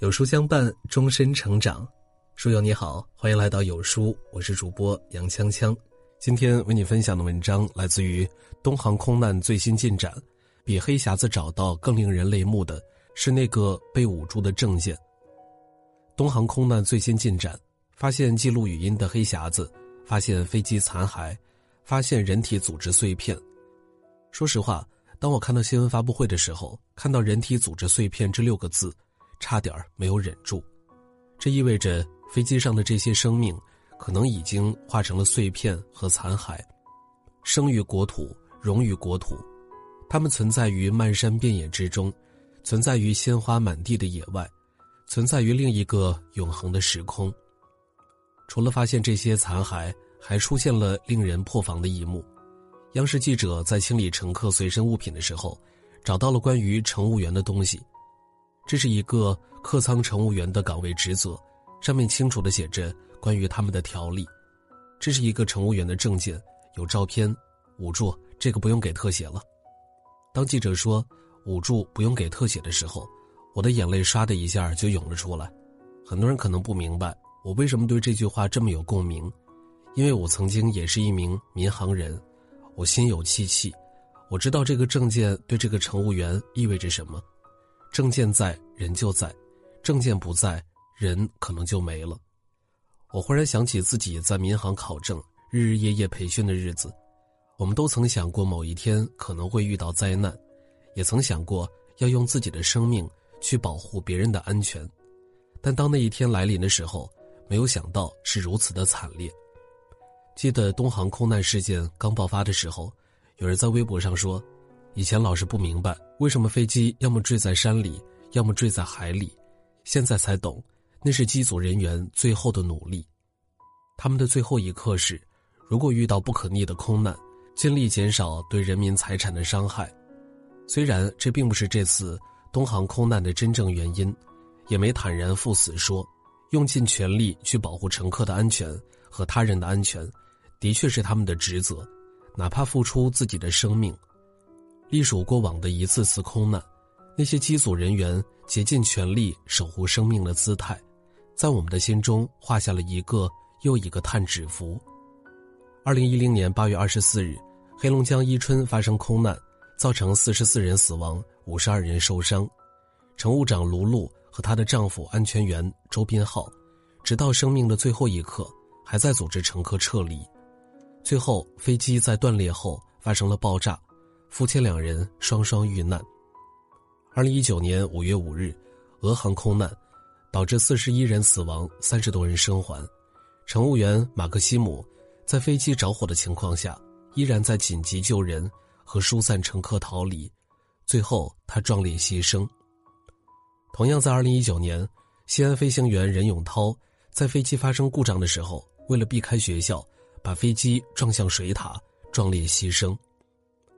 有书相伴，终身成长。书友你好，欢迎来到有书，我是主播杨锵锵。今天为你分享的文章来自于东航空难最新进展。比黑匣子找到更令人泪目的是那个被捂住的证件。东航空难最新进展，发现记录语音的黑匣子，发现飞机残骸，发现人体组织碎片。说实话。当我看到新闻发布会的时候，看到“人体组织碎片”这六个字，差点没有忍住。这意味着飞机上的这些生命，可能已经化成了碎片和残骸，生于国土，融于国土。它们存在于漫山遍野之中，存在于鲜花满地的野外，存在于另一个永恒的时空。除了发现这些残骸，还出现了令人破防的一幕。央视记者在清理乘客随身物品的时候，找到了关于乘务员的东西。这是一个客舱乘务员的岗位职责，上面清楚的写着关于他们的条例。这是一个乘务员的证件，有照片。捂住，这个不用给特写了。当记者说“捂住不用给特写”的时候，我的眼泪唰的一下就涌了出来。很多人可能不明白我为什么对这句话这么有共鸣，因为我曾经也是一名民航人。我心有戚戚，我知道这个证件对这个乘务员意味着什么。证件在，人就在；证件不在，人可能就没了。我忽然想起自己在民航考证、日日夜夜培训的日子。我们都曾想过某一天可能会遇到灾难，也曾想过要用自己的生命去保护别人的安全。但当那一天来临的时候，没有想到是如此的惨烈。记得东航空难事件刚爆发的时候，有人在微博上说：“以前老是不明白为什么飞机要么坠在山里，要么坠在海里，现在才懂，那是机组人员最后的努力。他们的最后一刻是：如果遇到不可逆的空难，尽力减少对人民财产的伤害。虽然这并不是这次东航空难的真正原因，也没坦然赴死说，用尽全力去保护乘客的安全和他人的安全。”的确是他们的职责，哪怕付出自己的生命。隶属过往的一次次空难，那些机组人员竭尽全力守护生命的姿态，在我们的心中画下了一个又一个叹指符。二零一零年八月二十四日，黑龙江伊春发生空难，造成四十四人死亡，五十二人受伤。乘务长卢璐和她的丈夫安全员周斌浩，直到生命的最后一刻，还在组织乘客撤离。最后，飞机在断裂后发生了爆炸，夫妻两人双双遇难。二零一九年五月五日，俄航空难导致四十一人死亡，三十多人生还。乘务员马克西姆在飞机着火的情况下，依然在紧急救人和疏散乘客逃离，最后他壮烈牺牲。同样在二零一九年，西安飞行员任永涛在飞机发生故障的时候，为了避开学校。把飞机撞向水塔，壮烈牺牲。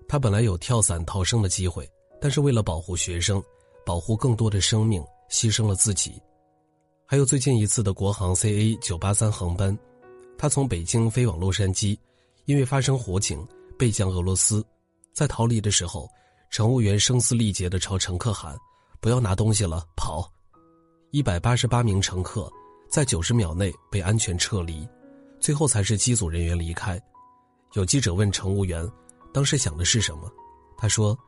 他本来有跳伞逃生的机会，但是为了保护学生，保护更多的生命，牺牲了自己。还有最近一次的国航 CA 九八三航班，他从北京飞往洛杉矶，因为发生火警被降俄罗斯，在逃离的时候，乘务员声嘶力竭地朝乘客喊：“不要拿东西了，跑！”一百八十八名乘客在九十秒内被安全撤离。最后才是机组人员离开。有记者问乘务员：“当时想的是什么？”他说：“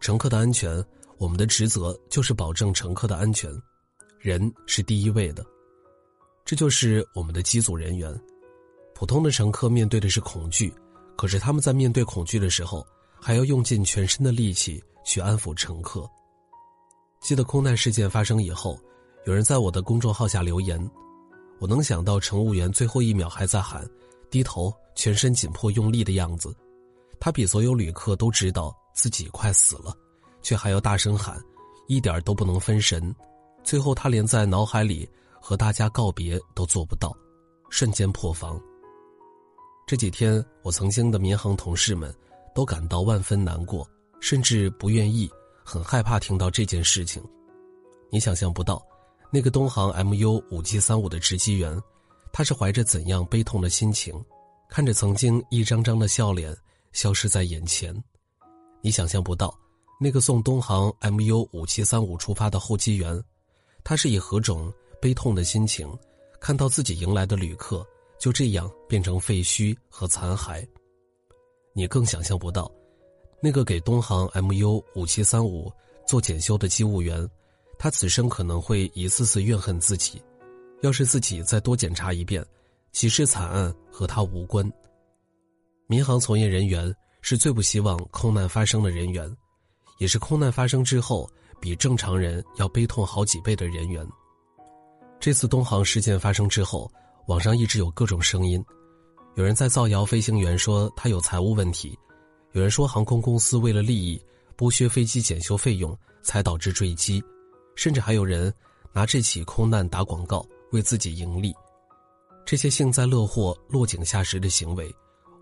乘客的安全，我们的职责就是保证乘客的安全，人是第一位的。这就是我们的机组人员。普通的乘客面对的是恐惧，可是他们在面对恐惧的时候，还要用尽全身的力气去安抚乘客。”记得空难事件发生以后，有人在我的公众号下留言。我能想到乘务员最后一秒还在喊，低头全身紧迫用力的样子，他比所有旅客都知道自己快死了，却还要大声喊，一点都不能分神。最后他连在脑海里和大家告别都做不到，瞬间破防。这几天我曾经的民航同事们都感到万分难过，甚至不愿意，很害怕听到这件事情。你想象不到。那个东航 MU 五七三五的值机员，他是怀着怎样悲痛的心情，看着曾经一张张的笑脸消失在眼前？你想象不到，那个送东航 MU 五七三五出发的候机员，他是以何种悲痛的心情，看到自己迎来的旅客就这样变成废墟和残骸？你更想象不到，那个给东航 MU 五七三五做检修的机务员，他此生可能会一次次怨恨自己。要是自己再多检查一遍，其实惨案和他无关。民航从业人员是最不希望空难发生的人员，也是空难发生之后比正常人要悲痛好几倍的人员。这次东航事件发生之后，网上一直有各种声音，有人在造谣飞行员说他有财务问题，有人说航空公司为了利益剥削飞机检修费用才导致坠机，甚至还有人拿这起空难打广告。为自己盈利，这些幸灾乐祸、落井下石的行为，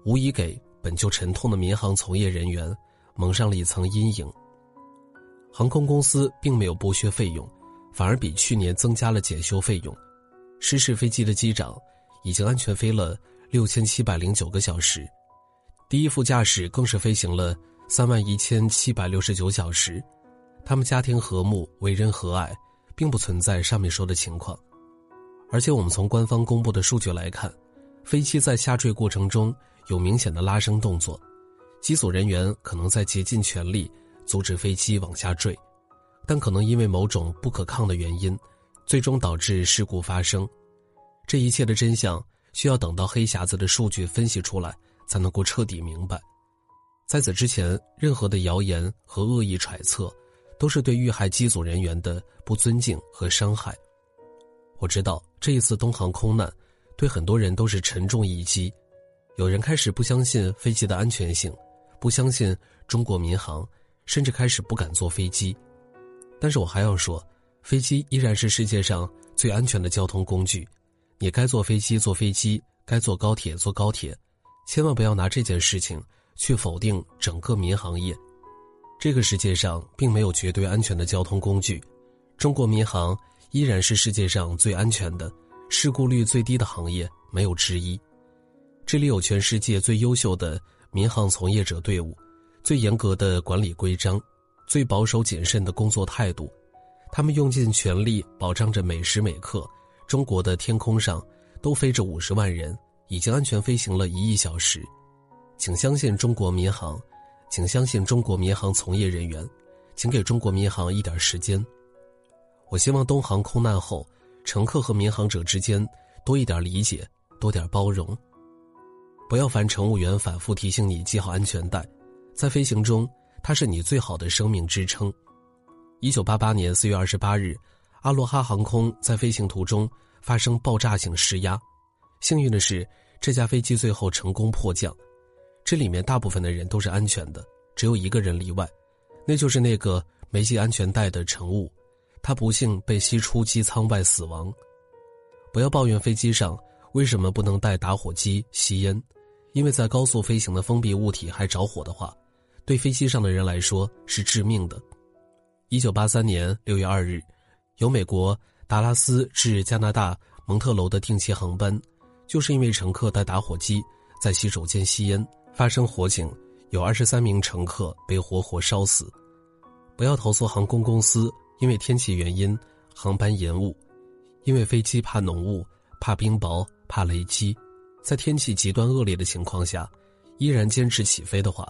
无疑给本就沉痛的民航从业人员蒙上了一层阴影。航空公司并没有剥削费用，反而比去年增加了检修费用。失事飞机的机长已经安全飞了六千七百零九个小时，第一副驾驶更是飞行了三万一千七百六十九小时。他们家庭和睦，为人和蔼，并不存在上面说的情况。而且我们从官方公布的数据来看，飞机在下坠过程中有明显的拉升动作，机组人员可能在竭尽全力阻止飞机往下坠，但可能因为某种不可抗的原因，最终导致事故发生。这一切的真相需要等到黑匣子的数据分析出来才能够彻底明白。在此之前，任何的谣言和恶意揣测，都是对遇害机组人员的不尊敬和伤害。我知道这一次东航空难，对很多人都是沉重一击。有人开始不相信飞机的安全性，不相信中国民航，甚至开始不敢坐飞机。但是我还要说，飞机依然是世界上最安全的交通工具。你该坐飞机坐飞机，该坐高铁坐高铁，千万不要拿这件事情去否定整个民航业。这个世界上并没有绝对安全的交通工具，中国民航。依然是世界上最安全的、事故率最低的行业，没有之一。这里有全世界最优秀的民航从业者队伍，最严格的管理规章，最保守谨慎的工作态度。他们用尽全力保障着每时每刻，中国的天空上都飞着五十万人，已经安全飞行了一亿小时。请相信中国民航，请相信中国民航从业人员，请给中国民航一点时间。我希望东航空难后，乘客和民航者之间多一点理解，多点包容。不要烦乘务员反复提醒你系好安全带，在飞行中，它是你最好的生命支撑。一九八八年四月二十八日，阿罗哈航空在飞行途中发生爆炸性失压，幸运的是，这架飞机最后成功迫降，这里面大部分的人都是安全的，只有一个人例外，那就是那个没系安全带的乘务。他不幸被吸出机舱外死亡。不要抱怨飞机上为什么不能带打火机吸烟，因为在高速飞行的封闭物体还着火的话，对飞机上的人来说是致命的。一九八三年六月二日，由美国达拉斯至加拿大蒙特楼的定期航班，就是因为乘客带打火机在洗手间吸烟发生火警，有二十三名乘客被活活烧死。不要投诉航空公司。因为天气原因，航班延误；因为飞机怕浓雾、怕冰雹、怕雷击，在天气极端恶劣的情况下，依然坚持起飞的话，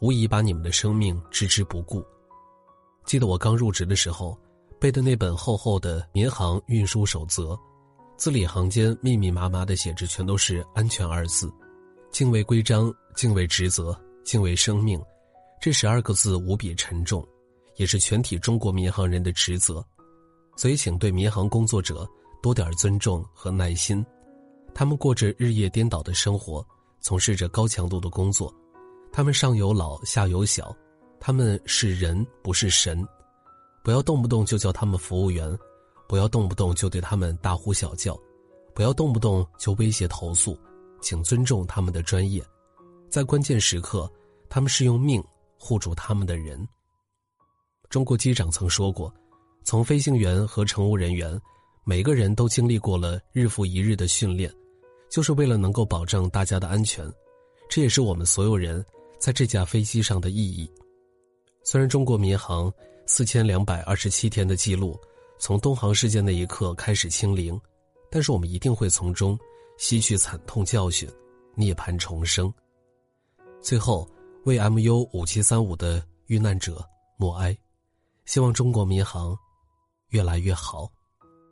无疑把你们的生命置之不顾。记得我刚入职的时候，背的那本厚厚的民航运输守则，字里行间密密麻麻的写着，全都是“安全”二字，敬畏规章，敬畏职责，敬畏生命，这十二个字无比沉重。也是全体中国民航人的职责，所以请对民航工作者多点尊重和耐心。他们过着日夜颠倒的生活，从事着高强度的工作，他们上有老下有小，他们是人不是神。不要动不动就叫他们服务员，不要动不动就对他们大呼小叫，不要动不动就威胁投诉，请尊重他们的专业。在关键时刻，他们是用命护住他们的人。中国机长曾说过：“从飞行员和乘务人员，每个人都经历过了日复一日的训练，就是为了能够保证大家的安全。这也是我们所有人在这架飞机上的意义。虽然中国民航四千两百二十七天的记录从东航事件那一刻开始清零，但是我们一定会从中吸取惨痛教训，涅槃重生。最后，为 MU 五七三五的遇难者默哀，希望中国民航越来越好。